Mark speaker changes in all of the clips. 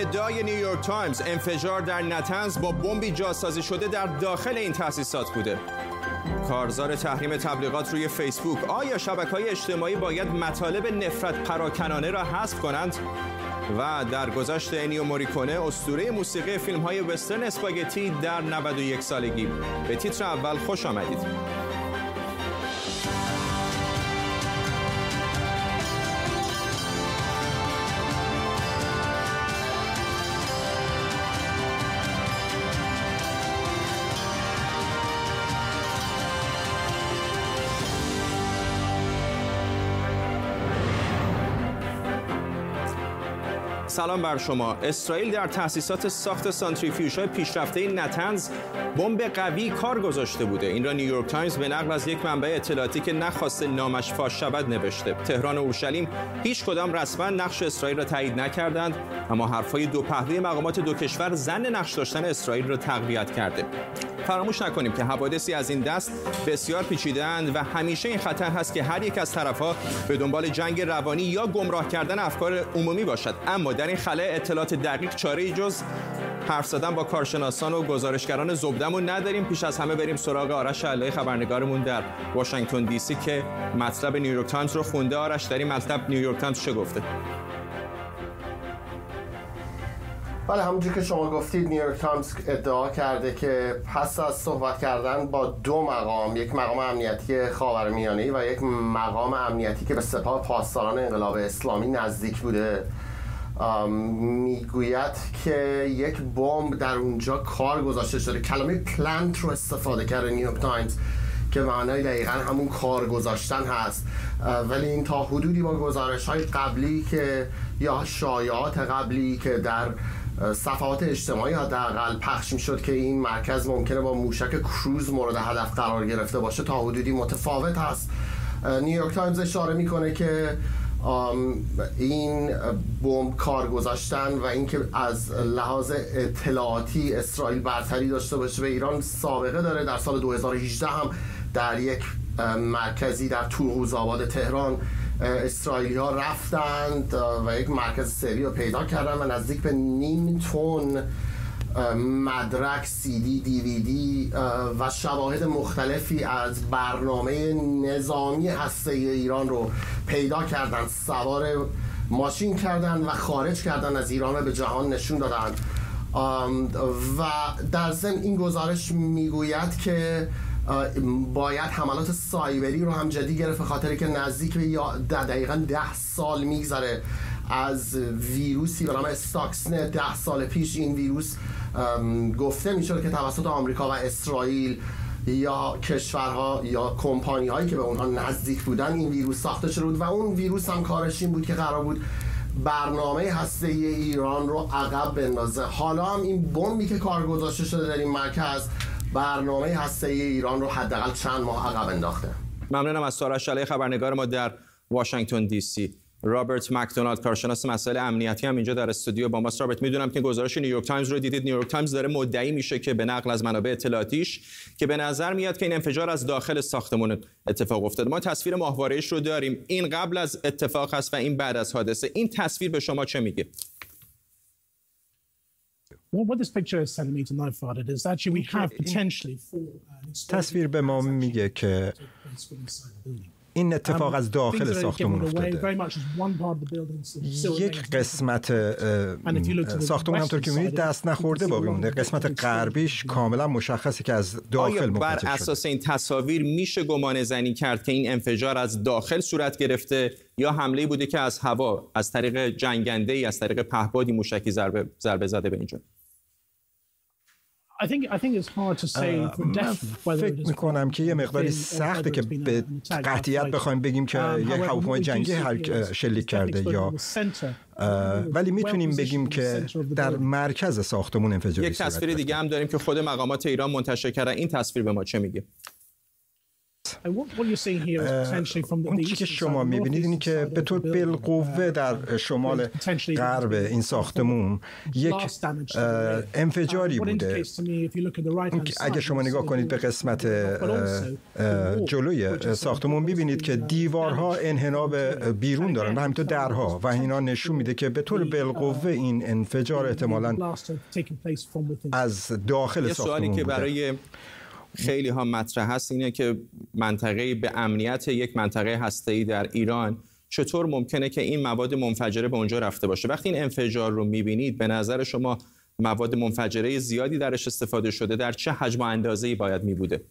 Speaker 1: ادعای نیویورک تایمز انفجار در نطنز با بمبی جاسازی شده در داخل این تأسیسات بوده. کارزار تحریم تبلیغات روی فیسبوک. آیا شبکه های اجتماعی باید مطالب نفرت پراکنانه را حذف کنند؟ و درگذشت انیو موریکونه اسطوره موسیقی فیلم های وسترن اسپاگتی در 91 سالگی. به تیتر اول خوش آمدید. سلام بر شما. اسرائیل در تأسیسات ساخت سانتریفیوژهای پیشرفته نطنز بمب قوی کار گذاشته بوده. این را نیویورک تایمز به نقل از یک منبع اطلاعاتی که نخواسته نامش فاش شود نوشته. تهران و اورشلیم هیچ کدام رسما نقش اسرائیل را تایید نکردند اما حرفهای دو پهلوی مقامات دو کشور ظن نقش داشتن اسرائیل را تقویت کرده. فراموش نکنیم که حوادثی از این دست بسیار پیچیده‌اند و همیشه این خطر هست که هر یک از طرفها به دنبال جنگ روانی یا گمراه کردن افکار عمومی باشد. اما در این خلأ اطلاعات دقیق چاره‌ای جز حرف زدن با کارشناسان و گزارشگران زبده‌مون نداریم. پیش از همه بریم سراغ آرش علایی خبرنگارمون در واشنگتن دی سی که مطلب نیویورک تایمز رو خونده. آرش در این مطلب نیویورک تایمز چه گفته؟
Speaker 2: بله همونجور که شما گفتید نیویورک تایمز ادعا کرده که پس از صحبت کردن با دو مقام یک مقام امنیتی خاورمیانه و یک مقام امنیتی که به سپاه پاسداران انقلاب اسلامی نزدیک بوده. می‌گوید که یک بمب در اونجا کار گذاشته شده. کلمه plant رو استفاده کرده نیویورک تایمز که معنای دقیقا همون کار گذاشتن هست. ولی این تا حدودی با گزارش های قبلی که یا شایعات قبلی که در صفحات اجتماعی حداقل پخش می‌شد که این مرکز ممکنه با موشک کروز مورد هدف قرار گرفته باشه تا حدودی متفاوت هست. نیویورک تایمز اشاره می‌کنه که این بمب کار گذاشتن و اینکه از لحاظ اطلاعاتی اسرائیل برتری داشته باشه به ایران سابقه داره. در سال 2018 هم در یک مرکزی در تورهوز آباد تهران اسرائیلی ها رفتند و یک مرکز سری رو پیدا کردن و نزدیک به نیم تون مدرک سی دی دی وی دی و شواهد مختلفی از برنامه نظامی هسته ایران رو پیدا کردن سوار ماشین کردن و خارج کردن از ایران و به جهان نشون دادن. و در ضمن این گزارش می‌گوید که باید حملات سایبری رو هم جدی گرفت خاطر که نزدیک به یا دقیقا ده سال میگذره از ویروسی به نام استاکسنت ده سال پیش این ویروس گفته می‌شد که توسط آمریکا و اسرائیل یا کشورها یا کمپانی هایی که به اونها نزدیک بودن این ویروس ساخته شده بود و اون ویروس هم کارش این بود که قرار بود برنامه هسته‌ای ایران رو عقب بندازه. حالا هم این بمبی که کار گذاشته شده در این مرکز برنامه هسته‌ای ایران رو حداقل چند ماه عقب انداخته.
Speaker 1: ممنونم از آرش علایی خبرنگار ما در واشنگتن دی سی. رابرت مکدونالد کارشناس مسائل امنیتی هم اینجا در استودیو با ماست. رابرت می‌دونم که گزارش نیویورک تایمز رو دیدید. نیویورک تایمز داره مدعی میشه که به نقل از منابع اطلاعاتیش که به نظر میاد که این انفجار از داخل ساختمون اتفاق افتاده. ما تصویر ماهواره‌ایش رو داریم. این قبل از اتفاق هست و این بعد از حادثه. این تصویر به شما چه میگه؟
Speaker 3: تصویر به ما میگه که این اتفاق از داخل ساختمون افتاده. یک قسمت ساختمون همطور که می‌بینید دست نخورده باقی مونده. قسمت غربیش کاملا مشخصه که از داخل
Speaker 1: بر اساس این تصاویر میشه گمان زنی کرد که این انفجار از داخل صورت گرفته یا حمله بوده که از هوا از طریق جنگنده ای از طریق پهپادی موشکی ضربه ضربه زده به اینجا؟
Speaker 3: فکر می‌کنم که یه مقداری سخته که به قطعیت بخوایم بگیم که um, یک هواپیمای جنگی شلیک کرده یا ولی می‌تونیم بگیم که در مرکز ساختمون انفجاری
Speaker 1: یک تصویر دیگه هم داریم که خود مقامات ایران منتشر کردن. این تصویر به ما چه میگه؟
Speaker 3: اون چی که شما می‌بینید اینی که به طور بالقوه در شمال غرب این ساختمون یک انفجاری بوده. اگه شما نگاه کنید به قسمت جلوی ساختمون ببینید که دیوارها انحناب بیرون دارن و همینطور درها و اینا نشون میده که به طور بالقوه این انفجار احتمالا از داخل ساختمون
Speaker 1: که برای خیلی ها مطرح هست اینه که منطقه به امنیت یک منطقه هسته‌ای در ایران چطور ممکنه که این مواد منفجره به اونجا رفته باشه؟ وقتی این انفجار رو می‌بینید به نظر شما مواد منفجره زیادی درش استفاده شده در چه حجم و اندازه‌ای باید میبوده؟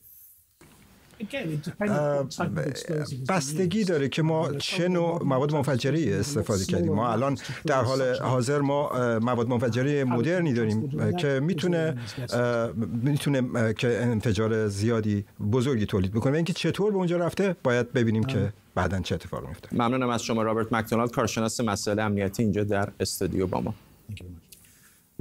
Speaker 3: بستگی داره که ما چه نوع مواد منفجری استفاده کردیم. ما الان در حال حاضر ما مواد منفجری مدرنی داریم که می‌تونه می‌تونه که انفجار زیادی بزرگی تولید بکنه. اینکه چطور به اونجا رفته باید ببینیم که بعدا چه اتفاقی میفته.
Speaker 1: ممنونم از شما رابرت مکدونالد. کارشناس مسائل امنیتی اینجا در استودیو با ما.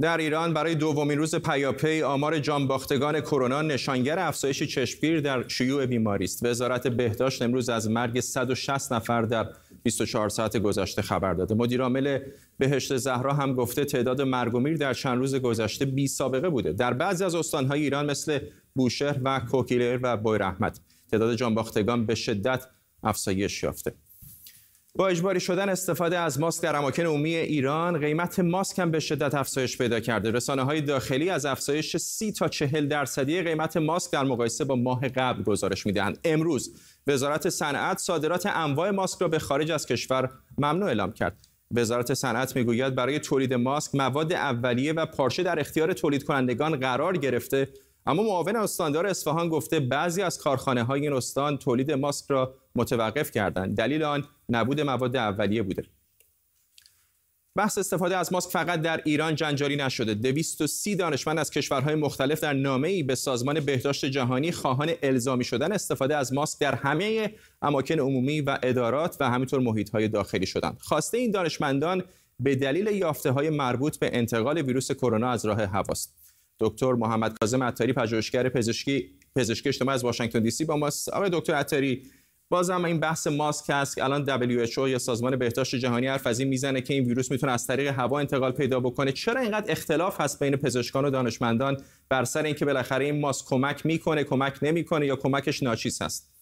Speaker 1: در ایران برای دومین روز پیاپی آمار جانباختگان کرونا نشانگر افزایش چشمگیر در شیوع بیماری است. وزارت بهداشت امروز از مرگ 160 نفر در 24 ساعت گذشته خبر داده. مدیر عامل بهشت زهرا هم گفته تعداد مرگ و میر در چند روز گذشته بی سابقه بوده. در بعضی از استانهای ایران مثل بوشهر و کوکیلر و بویرحمت تعداد جانباختگان به شدت افزایش یافته. با اجباری شدن استفاده از ماسک در اماکن عمومی ایران قیمت ماسک هم به شدت افزایش پیدا کرده. رسانه های داخلی از افزایش 30 تا 40 درصدی قیمت ماسک در مقایسه با ماه قبل گزارش می‌دهند. امروز وزارت صنعت صادرات انواع ماسک را به خارج از کشور ممنوع اعلام کرد. وزارت صنعت می‌گوید برای تولید ماسک مواد اولیه و پارچه در اختیار تولید کنندگان قرار گرفته اما معاون استاندار اصفهان گفته بعضی از کارخانه های این استان تولید ماسک را متوقف کردند. دلیل آن نبود مواد اولیه بوده. بحث استفاده از ماسک فقط در ایران جنجالی نشده. 230 دانشمند از کشورهای مختلف در نامه‌ای به سازمان بهداشت جهانی خواهان الزامی شدن استفاده از ماسک در همه اماکن عمومی و ادارات و همینطور محیط‌های داخلی شدند. خواسته این دانشمندان به دلیل یافته‌های مربوط به انتقال ویروس کرونا از راه هواست. دکتر محمد کاظم عطاری پژوهشگر پزشکی پزشکی اجتماعی از واشنگتن دی سی با ما آقای دکتر عطاری بازم این بحث ماسک هست الان WHO یا سازمان بهداشت جهانی حرف از این می‌زنه که این ویروس می‌تونه از طریق هوا انتقال پیدا بکنه. چرا اینقدر اختلاف هست بین پزشکان و دانشمندان بر سر اینکه بالاخره این ماسک کمک می‌کنه کمک نمی‌کنه یا کمکش ناچیز هست؟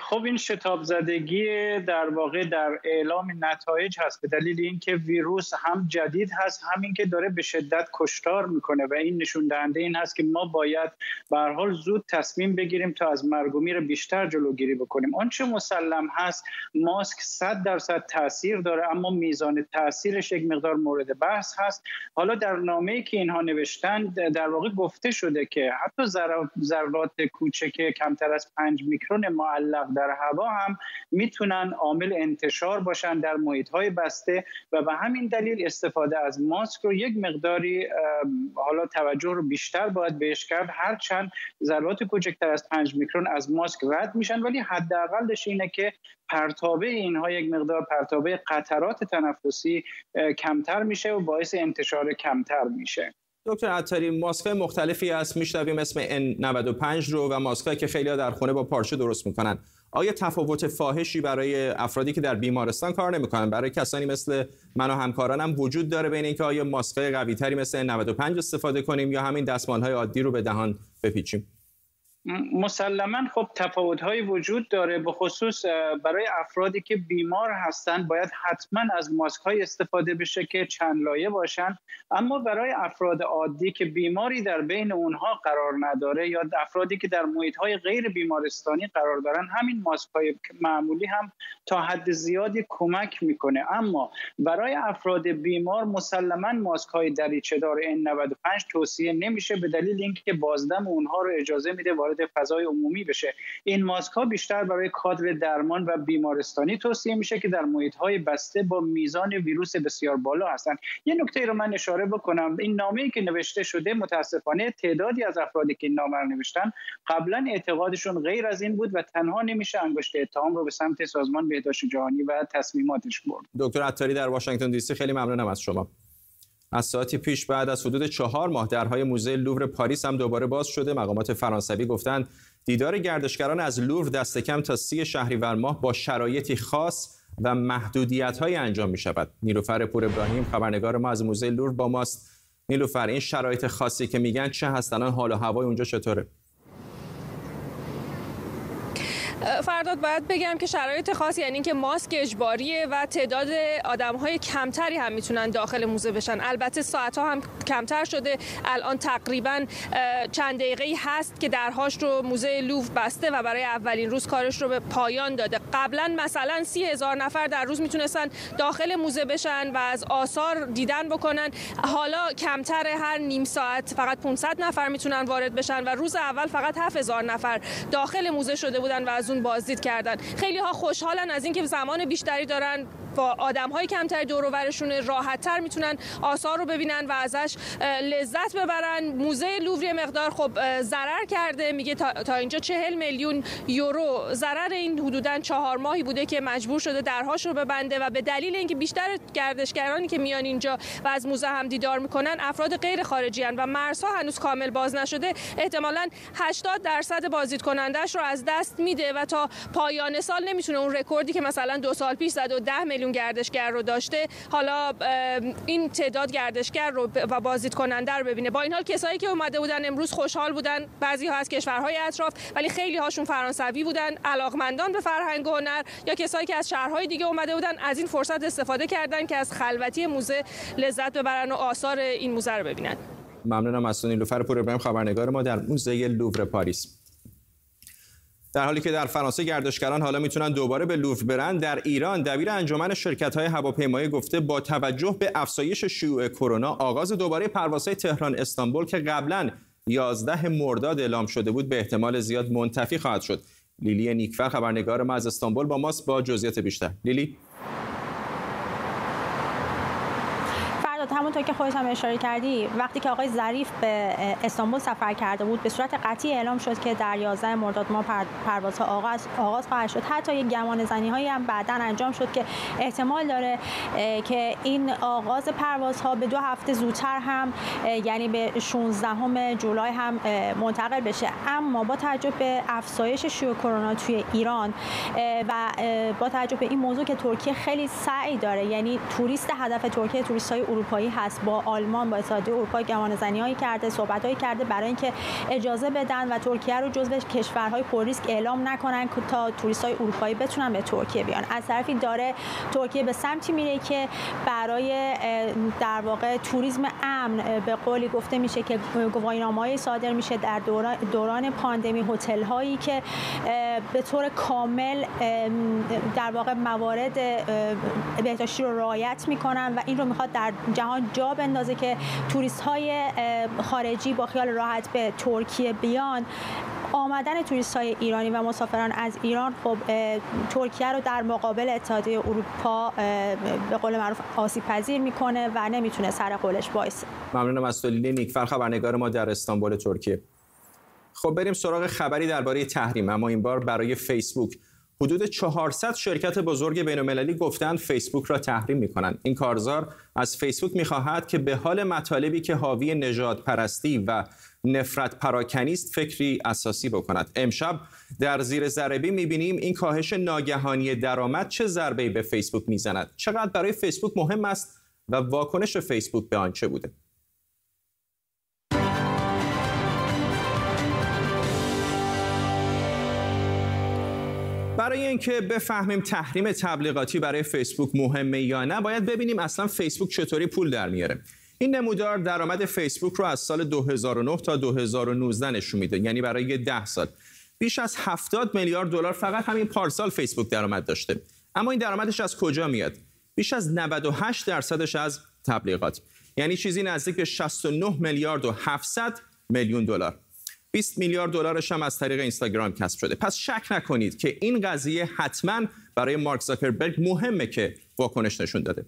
Speaker 4: خب این شتاب زدگی در واقع در اعلام نتایج هست به دلیل اینکه ویروس هم جدید هست همین که داره به شدت کشتار می‌کنه و این نشون دهنده این هست که ما باید به حال زود تصمیم بگیریم تا از مرگ و میر بیشتر جلوگیری بکنیم. آنچه مسلم هست ماسک 100 درصد تاثیر داره اما میزان تاثیرش یک مقدار مورد بحث هست. حالا در نامه‌ای که اینها نوشتن در واقع گفته شده که حتی ذرات کوچک کمتر از 5 میکرون معلق معلق در هوا هم می‌تونن عامل انتشار باشن در محیط های بسته و به همین دلیل استفاده از ماسک رو یک مقداری حالا توجه رو بیشتر باید بهش کرد. هرچند ذرات کوچکتر از 5 میکرون از ماسک رد میشن ولی حداقلش اینه که پرتابه اینها یک مقدار پرتابه قطرات تنفسی کمتر میشه و باعث انتشار کمتر میشه.
Speaker 1: دکتر عطاری ماسک مختلفی هست. میشنویم اسم N95 رو و ماسک که خیلی در خونه با پارچه درست می‌کنن. آیا تفاوت فاحشی برای افرادی که در بیمارستان کار نمی‌کنن؟ برای کسانی مثل من و همکارانم وجود داره بین اینکه آیا ماسک قوی تری مثل N95 استفاده کنیم یا همین دستمال های عادی رو به دهان بپیچیم؟
Speaker 4: مسلما خب تفاوت وجود داره به خصوص برای افرادی که بیمار هستند باید حتما از ماسک های استفاده بشه که چند لایه باشن. اما برای افراد عادی که بیماری در بین اونها قرار نداره یا افرادی که در محیط های غیر بیمارستانی قرار دارن همین ماسک های معمولی هم تا حد زیادی کمک می‌کنه. اما برای افراد بیمار مسلما ماسک های دریچه دار N95 توصیه نمیشه به دلیل اینکه بازدم اونها رو اجازه میده وارد فضای عمومی بشه. این ماسک ها بیشتر برای کادر درمان و بیمارستانی توصیه میشه که در محیط های بسته با میزان ویروس بسیار بالا هستند. یه نکته رو من اشاره بکنم. این نامه که نوشته شده متاسفانه تعدادی از افرادی که این نامه رو نوشتن قبلا اعتقادشون غیر از این بود و تنها نمیشه انگشت اتهام رو به سمت سازمان بهداشت جهانی و تصمیماتش برد
Speaker 1: دکتر عطاری در واشنگتن دی سی خیلی ممنونم از شما از ساعتی پیش بعد از حدود چهار ماه درهای موزه لوور پاریس هم دوباره باز شده مقامات فرانسوی گفتند دیدار گردشگران از لوور دست کم تا سی شهریور ماه با شرایطی خاص و محدودیت های انجام می شود. نیلوفر پور ابراهیم خبرنگار ما از موزه لور با ماست. نیلوفر این شرایط خاصی که میگن چه هستن حال و هوای اونجا چطوره؟
Speaker 5: فرداد باید بگم که شرایط خاص یعنی که ماسک اجباریه و تعداد آدم های کمتری هم می‌تونن داخل موزه بشن. البته ساعت ها هم کمتر شده. الان تقریبا چند دقیقه هست که درهاش رو موزه لوف بسته و برای اولین روز کارش رو به پایان داده. قبلا مثلا سی هزار نفر در روز می‌تونستن داخل موزه بشن و از آثار دیدن بکنن. حالا کمتر هر نیم ساعت فقط 500 نفر می‌تونن وارد بشن و روز اول فقط 7000 نفر داخل موزه شده بودن و از اون بازدید کردن. خیلی ها خوشحالن از اینکه زمان بیشتری دارن با آدم های کمتر دور و راحت تر می‌تونن آثار رو ببینن و ازش لذت ببرن. موزه لوور مقدار خب ضرر کرده. میگه تا, اینجا چهل میلیون یورو ضرر این حدودا چهار ماهی بوده که مجبور شده درهاش رو ببنده و به دلیل اینکه بیشتر گردشگرانی که میان اینجا و از موزه هم دیدار می‌کنن افراد غیر خارجی هن و مرزها هنوز کامل باز نشده. احتمالا 80 درصد بازدید کنندش رو از دست میده و تا پایان سال نمی‌تونه اون رکوردی که مثلا دو سال پیش زد و 10 میلیون گردشگر رو داشته حالا این تعداد گردشگر رو و بازدید کننده رو ببینه. با این حال کسایی که اومده بودن امروز خوشحال بودن بعضی ها از کشورهای اطراف ولی خیلی هاشون فرانسوی بودن علاقمندان به فرهنگ و هنر یا کسایی که از شهرهای دیگه اومده بودن از این فرصت استفاده کردن که از خلوتی موزه لذت ببرن و آثار این موزه رو ببینن.
Speaker 1: ممنونم از لوفر. پور خبرنگار ما در موزه لوور پاریس. در حالی که در فرانسه گردشگران حالا می‌تونن دوباره به لوور برن در ایران دبیر انجمن شرکت های هواپیمایی گفته با توجه به افزایش شیوع کرونا آغاز دوباره پروازهای تهران استانبول که قبلا 11 مرداد اعلام شده بود به احتمال زیاد منتفی خواهد شد. لیلی نیکفر خبرنگار ما از استانبول با ماست با جزئیات بیشتر. لیلی؟
Speaker 6: همونطور که خودت هم اشاره کردی وقتی که آقای ظریف به استانبول سفر کرده بود به صورت قطعی اعلام شد که در 11 مرداد ما پروازها آغاز آغاز خواهد شد. حتی یک گمان زنی هایی هم بعدا انجام شد که احتمال داره که این آغاز پروازها به دو هفته زودتر هم یعنی به 16 جولای هم منتقل بشه. اما با توجه به افزایش شیوع کرونا توی ایران و با توجه به این موضوع که ترکیه خیلی سعی داره یعنی توریست هدف ترکیه توریست های اروپایی هست با آلمان با اتحادیه اروپا گمان زنی کرده صحبت هایی کرده برای اینکه اجازه بدن و ترکیه رو جزو کشورهای پر ریسک اعلام نکنن تا توریست های اروپایی بتونن به ترکیه بیان. از طرفی داره ترکیه به سمتی میره که برای در واقع توریسم امن به قولی گفته میشه که گواهینامه‌ای صادر میشه در دوران, دوران پاندمی هتل هایی که به طور کامل در واقع موارد بهداشتی رو رعایت می‌کنن و این رو می‌خواد در جهان جا بندازه که توریست های خارجی با خیال راحت به ترکیه بیان. آمدن توریست های ایرانی و مسافران از ایران خب ترکیه رو در مقابل اتحادیه اروپا به قول معروف آسیب پذیر می‌کنه و نمی‌تونه سر قولش وایسه.
Speaker 1: ممنونم از تولیلی نیکفر خبرنگار ما در استانبول ترکیه. خب بریم سراغ خبری درباره تحریم. اما این بار برای فیسبوک حدود 400 شرکت بزرگ بین‌المللی گفتند فیسبوک را تحریم می‌کنند. این کارزار از فیسبوک می‌خواهد که به حال مطالبی که حاوی نجات پرستی و نفرت پراکنی است فکری اساسی بکند. امشب در زیر ذره می‌بینیم این کاهش ناگهانی درآمد چه ضربه‌ای به فیسبوک می‌زند. چقدر برای فیسبوک مهم است و واکنش فیسبوک به آن چه بوده؟ برای اینکه بفهمیم تحریم تبلیغاتی برای فیسبوک مهمه یا نه باید ببینیم اصلا فیسبوک چطوری پول در میاره. این نمودار درآمد فیسبوک رو از سال 2009 تا 2019 نشون میده یعنی برای 10 سال. بیش از 70 میلیارد دلار فقط همین پارسال فیسبوک درآمد داشته. اما این درآمدش از کجا میاد؟ بیش از 98 درصدش از تبلیغات. یعنی چیزی نزدیک به 69 میلیارد و 700 میلیون دلار. 20 میلیارد دلارش هم از طریق اینستاگرام کسب شده. پس شک نکنید که این قضیه حتما برای مارک زاکربرگ مهمه که واکنش نشون داده.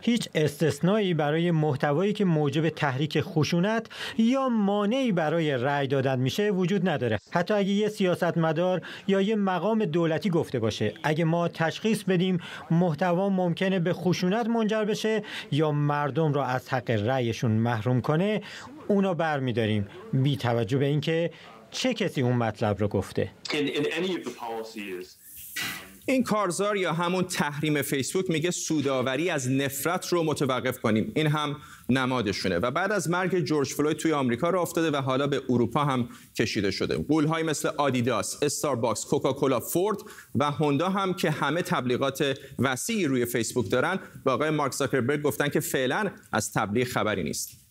Speaker 7: هیچ استثنایی برای محتوایی که موجب تحریک خشونت یا مانعی برای رأی دادن میشه وجود نداره. حتی اگه یه سیاستمدار یا یه مقام دولتی گفته باشه اگه ما تشخیص بدیم محتوا ممکنه به خشونت منجر بشه یا مردم را از حق رأیشون محروم کنه اونو برمیداریم. بی توجه به اینکه چه کسی اون مطلب رو گفته؟
Speaker 1: این کارزار یا همون تحریم فیسبوک میگه سوداوری از نفرت رو متوقف کنیم. این هم نمادشونه. و بعد از مرگ جورج فلوید توی آمریکا راه افتاده و حالا به اروپا هم کشیده شده. غول‌های مثل آدیداس، استارباکس، کوکاکولا، فورد و هوندا هم که همه تبلیغات وسیعی روی فیسبوک دارن با آقای مارک زاکربرگ گفتن که فعلا از تبلیغ خبری نیست.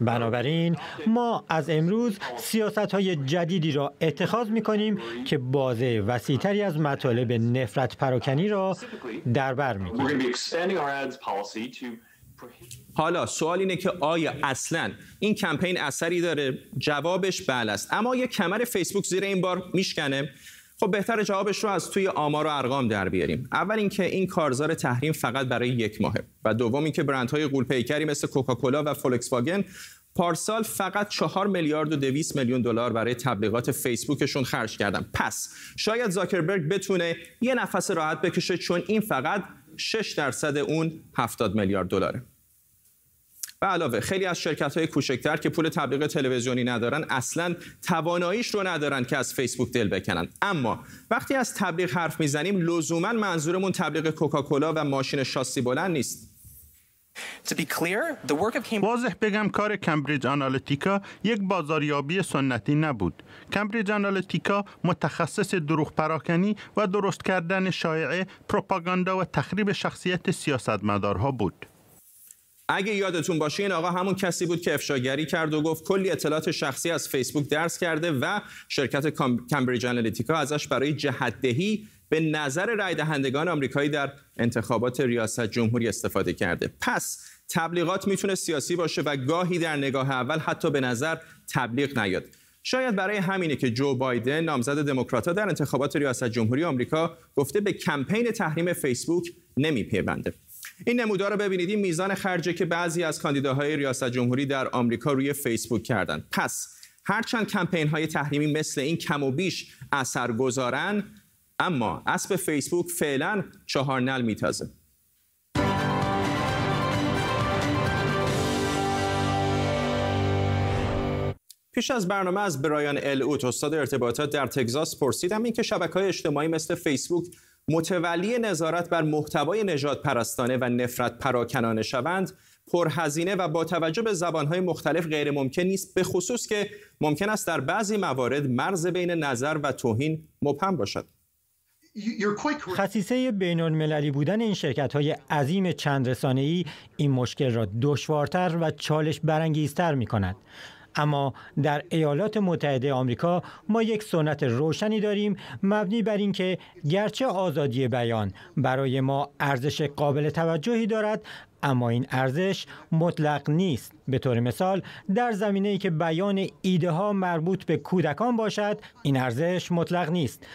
Speaker 7: بنابراین ما از امروز سیاست های جدیدی را اتخاذ می کنیم که بازه وسیعتری از مطالب نفرت پراکنی را در بر می
Speaker 1: حالا سوال اینه که آیا اصلا این کمپین اثری داره؟ جوابش بله است. اما یه کمر فیسبوک زیر این بار میشکنه. خب بهتر جوابش رو از توی آمار و ارقام در بیاریم. اول اینکه این کارزار تحریم فقط برای یک ماهه و دوم اینکه برندهای غولپیکری مثل کوکاکولا و فولکس واگن پارسال فقط چهار میلیارد و دویست میلیون دلار برای تبلیغات فیسبوکشون خرج کردن. پس شاید زاکربرگ بتونه یه نفس راحت بکشه چون این فقط 6 درصد اون 70 میلیارد دلاره. به علاوه خیلی از شرکت های کوچکتر که پول تبلیغ تلویزیونی ندارن اصلا تواناییش رو ندارن که از فیسبوک دل بکنن اما وقتی از تبلیغ حرف می‌زنیم لزوما منظورمون تبلیغ کوکاکولا و ماشین شاسی بلند نیست
Speaker 8: واضح بگم کار کمبریج آنالیتیکا یک بازاریابی سنتی نبود. کمبریج آنالیتیکا متخصص دروغ پراکنی و درست کردن شایعه، پروپاگاندا و تخریب شخصیت سیاستمدارها بود.
Speaker 1: اگه یادتون باشه این آقا همون کسی بود که افشاگری کرد و گفت کلی اطلاعات شخصی از فیسبوک درس کرده و شرکت کمبریج آنالیتیکا ازش برای جهتدهی به نظر رای دهندگان آمریکایی در انتخابات ریاست جمهوری استفاده کرده. پس تبلیغات می‌تونه سیاسی باشه و گاهی در نگاه اول حتی به نظر تبلیغ نیاد. شاید برای همینه که جو بایدن نامزد دموکراتها در انتخابات ریاست جمهوری آمریکا گفته به کمپین تحریم فیسبوک نمیپیونده. این نمودار رو ببینید. این میزان خرجه که بعضی از کاندیداهای ریاست جمهوری در آمریکا روی فیسبوک کردن. پس هرچند کمپین های تحریمی مثل این کم و بیش اثر گذارن اما اسب فیسبوک فعلا چهار نل میتازه. پیش از برنامه از برایان ال اوت استاد ارتباطات در تگزاس پرسیدم اینکه شبکه های اجتماعی مثل فیسبوک متولی نظارت بر محتوای نجات پرستانه و نفرت پراکنانه شوند پرهزینه و با توجه به زبانهای مختلف غیر ممکن نیست به خصوص که ممکن است در بعضی موارد مرز بین نظر و توهین مبهم باشد
Speaker 7: خصیصه بین المللی بودن این شرکت های عظیم چند رسانه ای این مشکل را دشوارتر و چالش برانگیزتر می کند. اما در ایالات متحده آمریکا ما یک سنت روشنی داریم مبنی بر اینکه گرچه آزادی بیان برای ما ارزش قابل توجهی دارد اما این ارزش مطلق نیست. به طور مثال در زمینه ای که بیان ایده ها مربوط به کودکان باشد این ارزش مطلق نیست.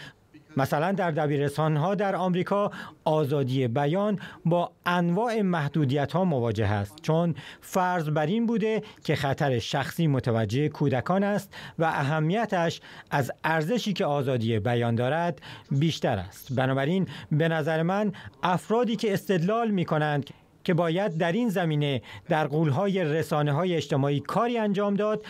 Speaker 7: مثلا در دبیرستان ها در آمریکا آزادی بیان با انواع محدودیت ها مواجه است چون فرض بر این بوده که خطر شخصی متوجه کودکان است و اهمیتش از ارزشی که آزادی بیان دارد بیشتر است. بنابراین به نظر من افرادی که استدلال می کنند که باید در این زمینه در قولهای رسانه های اجتماعی کاری انجام داد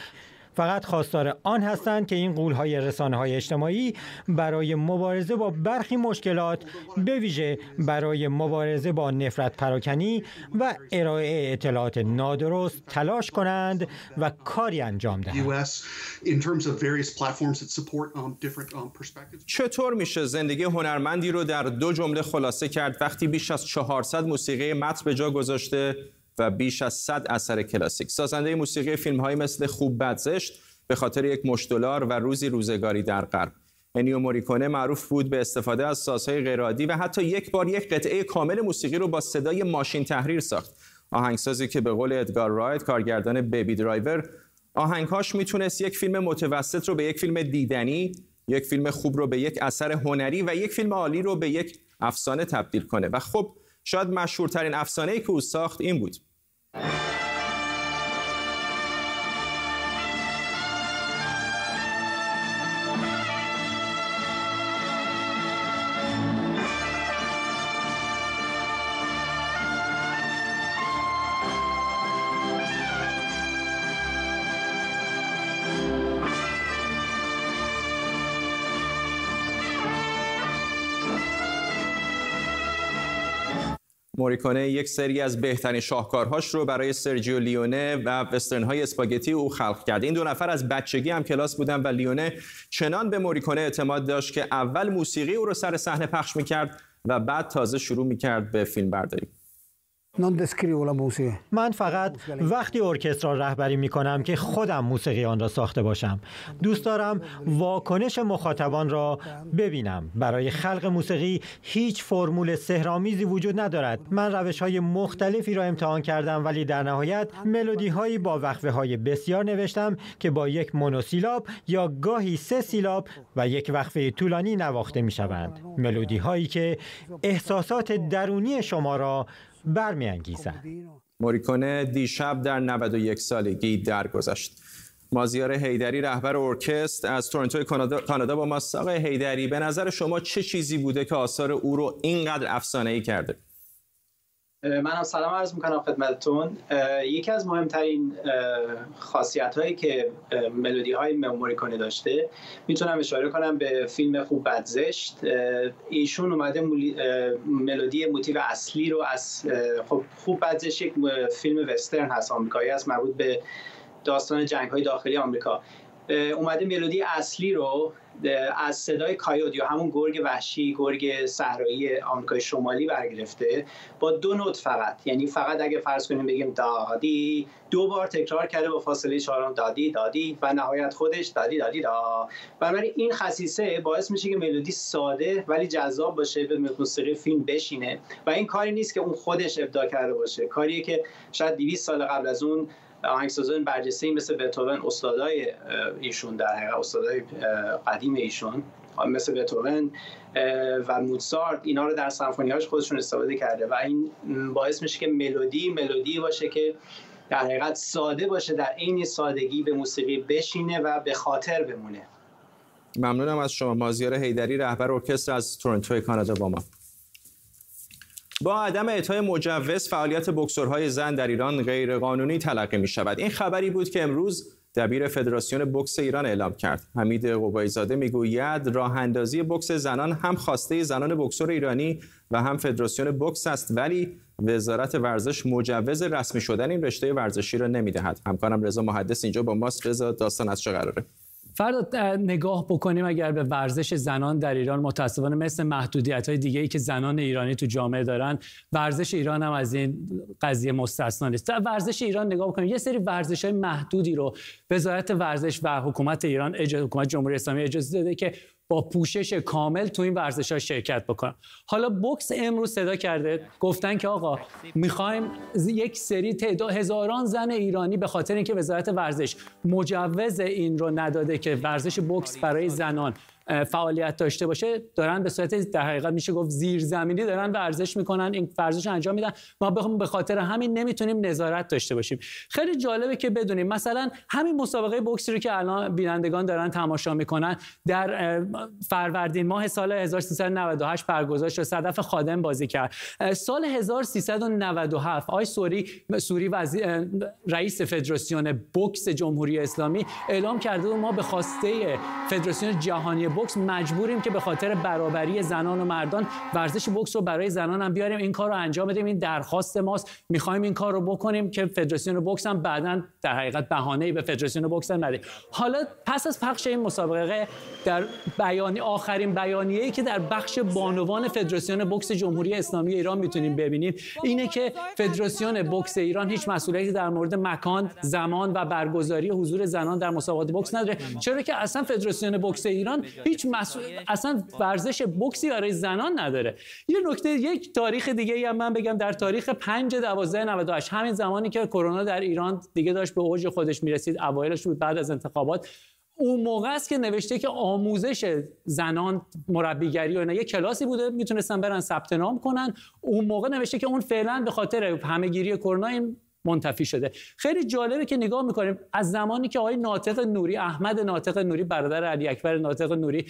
Speaker 7: فقط خواستار آن هستند که این قولهای رسانه های اجتماعی برای مبارزه با برخی مشکلات به ویژه برای مبارزه با نفرت پراکنی و ارائه اطلاعات نادرست تلاش کنند و کاری انجام دهند.
Speaker 1: چطور میشه زندگی هنرمندی رو در دو جمله خلاصه کرد وقتی بیش از 400 موسیقی متن به جا گذاشته و بیش از 100 اثر کلاسیک. سازنده موسیقی فیلم های مثل خوب بد زشت به خاطر یک مشت دلار و روزی روزگاری در غرب. انیو موریکونه معروف بود به استفاده از سازهای غیرعادی و حتی یک بار یک قطعه کامل موسیقی رو با صدای ماشین تحریر ساخت. آهنگسازی که به قول ادگار رایت کارگردان بیبی درایور آهنگهاش می‌تونست یک فیلم متوسط رو به یک فیلم دیدنی یک فیلم خوب رو به یک اثر هنری و یک فیلم عالی رو به یک افسانه تبدیل کنه. و خب شاید مشهورترین افسانه ای که او ساخت این بود. you موریکونه یک سری از بهترین شاهکارهاش رو برای سرجیو لیونه و وسترن های اسپاگتی او خلق کرد. این دو نفر از بچگی هم کلاس بودن و لیونه چنان به موریکونه اعتماد داشت که اول موسیقی او رو سر صحنه پخش می‌کرد و بعد تازه شروع می‌کرد به فیلم برداری
Speaker 7: من فقط وقتی ارکسترا رهبری می کنم که خودم موسیقی آن را ساخته باشم. دوست دارم واکنش مخاطبان را ببینم. برای خلق موسیقی هیچ فرمول سهرامیزی وجود ندارد. من روش های مختلفی را امتحان کردم ولی در نهایت ملودی هایی با وقفه های بسیار نوشتم که با یک مونوسیلاب یا گاهی سه سیلاب و یک وقفه طولانی نواخته می شوند ملودی هایی که احساسات درونی شما را برمیانگیزد
Speaker 1: موریکونه دیشب در 91 سالگی درگذشت. مازیار هیدری رهبر ارکستر از تورنتو کانادا با ما آقای هیدری به نظر شما چه چیزی بوده که آثار او رو اینقدر افسانه ای کرده؟
Speaker 9: من هم سلام عرض می‌کنم خدمتتون. یکی از مهمترین خاصیت هایی که ملودی های کنه داشته می‌تونم اشاره کنم به فیلم خوب بدزشت. ایشون اومده ملودی موتیو اصلی رو از خب خوب بدزشت یک فیلم وسترن هست آمریکایی است مربوط به داستان جنگ های داخلی آمریکا. اومده ملودی اصلی رو از صدای کایود یا همون گرگ وحشی گرگ صحرایی آمریکای شمالی برگرفته با دو نوت فقط. یعنی فقط اگه فرض کنیم بگیم دادی دو بار تکرار کرده با فاصله چهارم دادی دادی و نهایت خودش دادی دادی دا. بنابراین این خصیصه باعث میشه که ملودی ساده ولی جذاب باشه به موسیقی فیلم بشینه. و این کاری نیست که اون خودش ابداع کرده باشه. کاریه که شاید 200 سال قبل از اون آهنگسازان برجسته مثل بتوون استادای ایشون در حقیقت استادای قدیم ایشون مثل بتوون و موتسارت اینا رو در سمفونیهاش خودشون استفاده کرده و این باعث میشه که ملودی ملودی باشه که در حقیقت ساده باشه در عین سادگی به موسیقی بشینه و به خاطر بمونه.
Speaker 1: ممنونم از شما. مازیار هیدری رهبر ارکستر از تورنتو کانادا با ما. با عدم اعطای مجوز فعالیت بکسورهای زن در ایران غیرقانونی تلقی می شود این خبری بود که امروز دبیر فدراسیون بکس ایران اعلام کرد. حمید قبایزاده می‌گوید راه اندازی بکس زنان هم خواسته زنان بکسور ایرانی و هم فدراسیون بکس است ولی وزارت ورزش مجوز رسمی شدن این رشته ورزشی را نمی‌دهد. همکارم رضا محدث اینجا با ماست. رضا داستان از چه قراره؟
Speaker 10: فردا نگاه بکنیم اگر به ورزش زنان در ایران متاسفانه مثل محدودیت های دیگه ای که زنان ایرانی تو جامعه دارن ورزش ایران هم از این قضیه مستثنا نیست. ورزش ایران نگاه بکنیم یه سری ورزش های محدودی رو وزارت ورزش و حکومت ایران حکومت جمهوری اسلامی اجازه داده که با پوشش کامل تو این ورزش ها شرکت بکنم. حالا بوکس امروز صدا کرده. گفتن که آقا می‌خوایم یک سری تعداد هزاران زن ایرانی به خاطر اینکه وزارت ورزش مجوز این رو نداده که ورزش بوکس برای زنان فعالیت داشته باشه دارن به صورت در حقیقت میشه گفت زیرزمینی دارن ورزش می‌کنن این ورزش انجام میدن. ما به خاطر همین نمی‌تونیم نظارت داشته باشیم. خیلی جالبه که بدونیم مثلا همین مسابقه بوکسی رو که الان بینندگان دارن تماشا می‌کنن در فروردین ماه سال 1398 برگزار شد صدف خادم بازی کرد. سال 1397 آی سوری سوری وزیر رئیس فدراسیون بوکس جمهوری اسلامی اعلام کرده و ما به خواسته فدراسیون جهانی بوکس مجبوریم که به خاطر برابری زنان و مردان ورزش بوکس رو برای زنان هم بیاریم. این کار رو انجام بدیم. این درخواست ماست. می‌خوایم این کار رو بکنیم که فدراسیون بوکس هم بعدا در حقیقت بهانه‌ای به فدراسیون بوکس هم نده حالا پس از پخش این مسابقه در بیانی آخرین بیانیه‌ای که در بخش بانوان فدراسیون بوکس جمهوری اسلامی ایران می‌تونیم ببینیم اینه که فدراسیون بوکس ایران هیچ مسئولیتی در مورد مکان زمان و برگزاری حضور زنان در مسابقات بوکس نداره. چرا که اصلا فدراسیون بوکس ایران هیچ مسئول اصلا ورزش بوکسی برای زنان نداره. یه نکته یک تاریخ دیگه ای هم من بگم در تاریخ 5 12 98 همین زمانی که کرونا در ایران دیگه داشت به اوج خودش می‌رسید اوایلش بود بعد از انتخابات اون موقع است که نوشته که آموزش زنان مربیگری و اینا یه کلاسی بوده می‌تونستن برن ثبت نام کنن. اون موقع نوشته که اون فعلا به خاطر همهگیری کرونا این منتفی شده. خیلی جالبه که نگاه می‌کنیم از زمانی که آقای ناطق نوری احمد ناطق نوری برادر علی اکبر ناطق نوری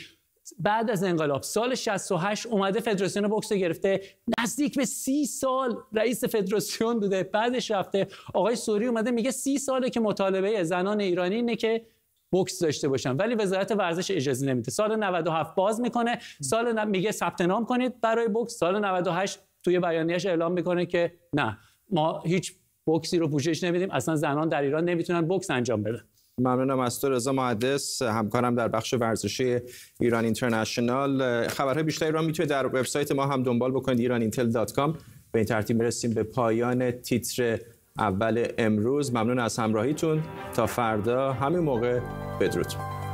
Speaker 10: بعد از انقلاب سال 68 اومده فدراسیون بوکس گرفته. نزدیک به سی سال رئیس فدراسیون بوده. بعدش رفته. آقای سوری اومده میگه سی ساله که مطالبه زنان ایرانی اینه که بوکس داشته باشن. ولی وزارت ورزش اجازه نمیده. سال 97 باز می‌کنه. سال میگه ثبت نام کنید برای بوکس سال 98 توی بیانیه‌اش اعلام می‌کنه که نه. ما هیچ بوکسی رو پوشش نمیدیم اصلا زنان در ایران نمی‌تونن بوکس انجام بدن.
Speaker 1: ممنونم از تو رضا محدث همکارم در بخش ورزشی ایران اینترنشنال. خبرهای بیشتری را می‌تونید در وبسایت ما هم دنبال بکنید ایرانینتل.com به این ترتیب می‌رسیم به پایان تیتر اول امروز. ممنون از همراهیتون. تا فردا همین موقع بدرود.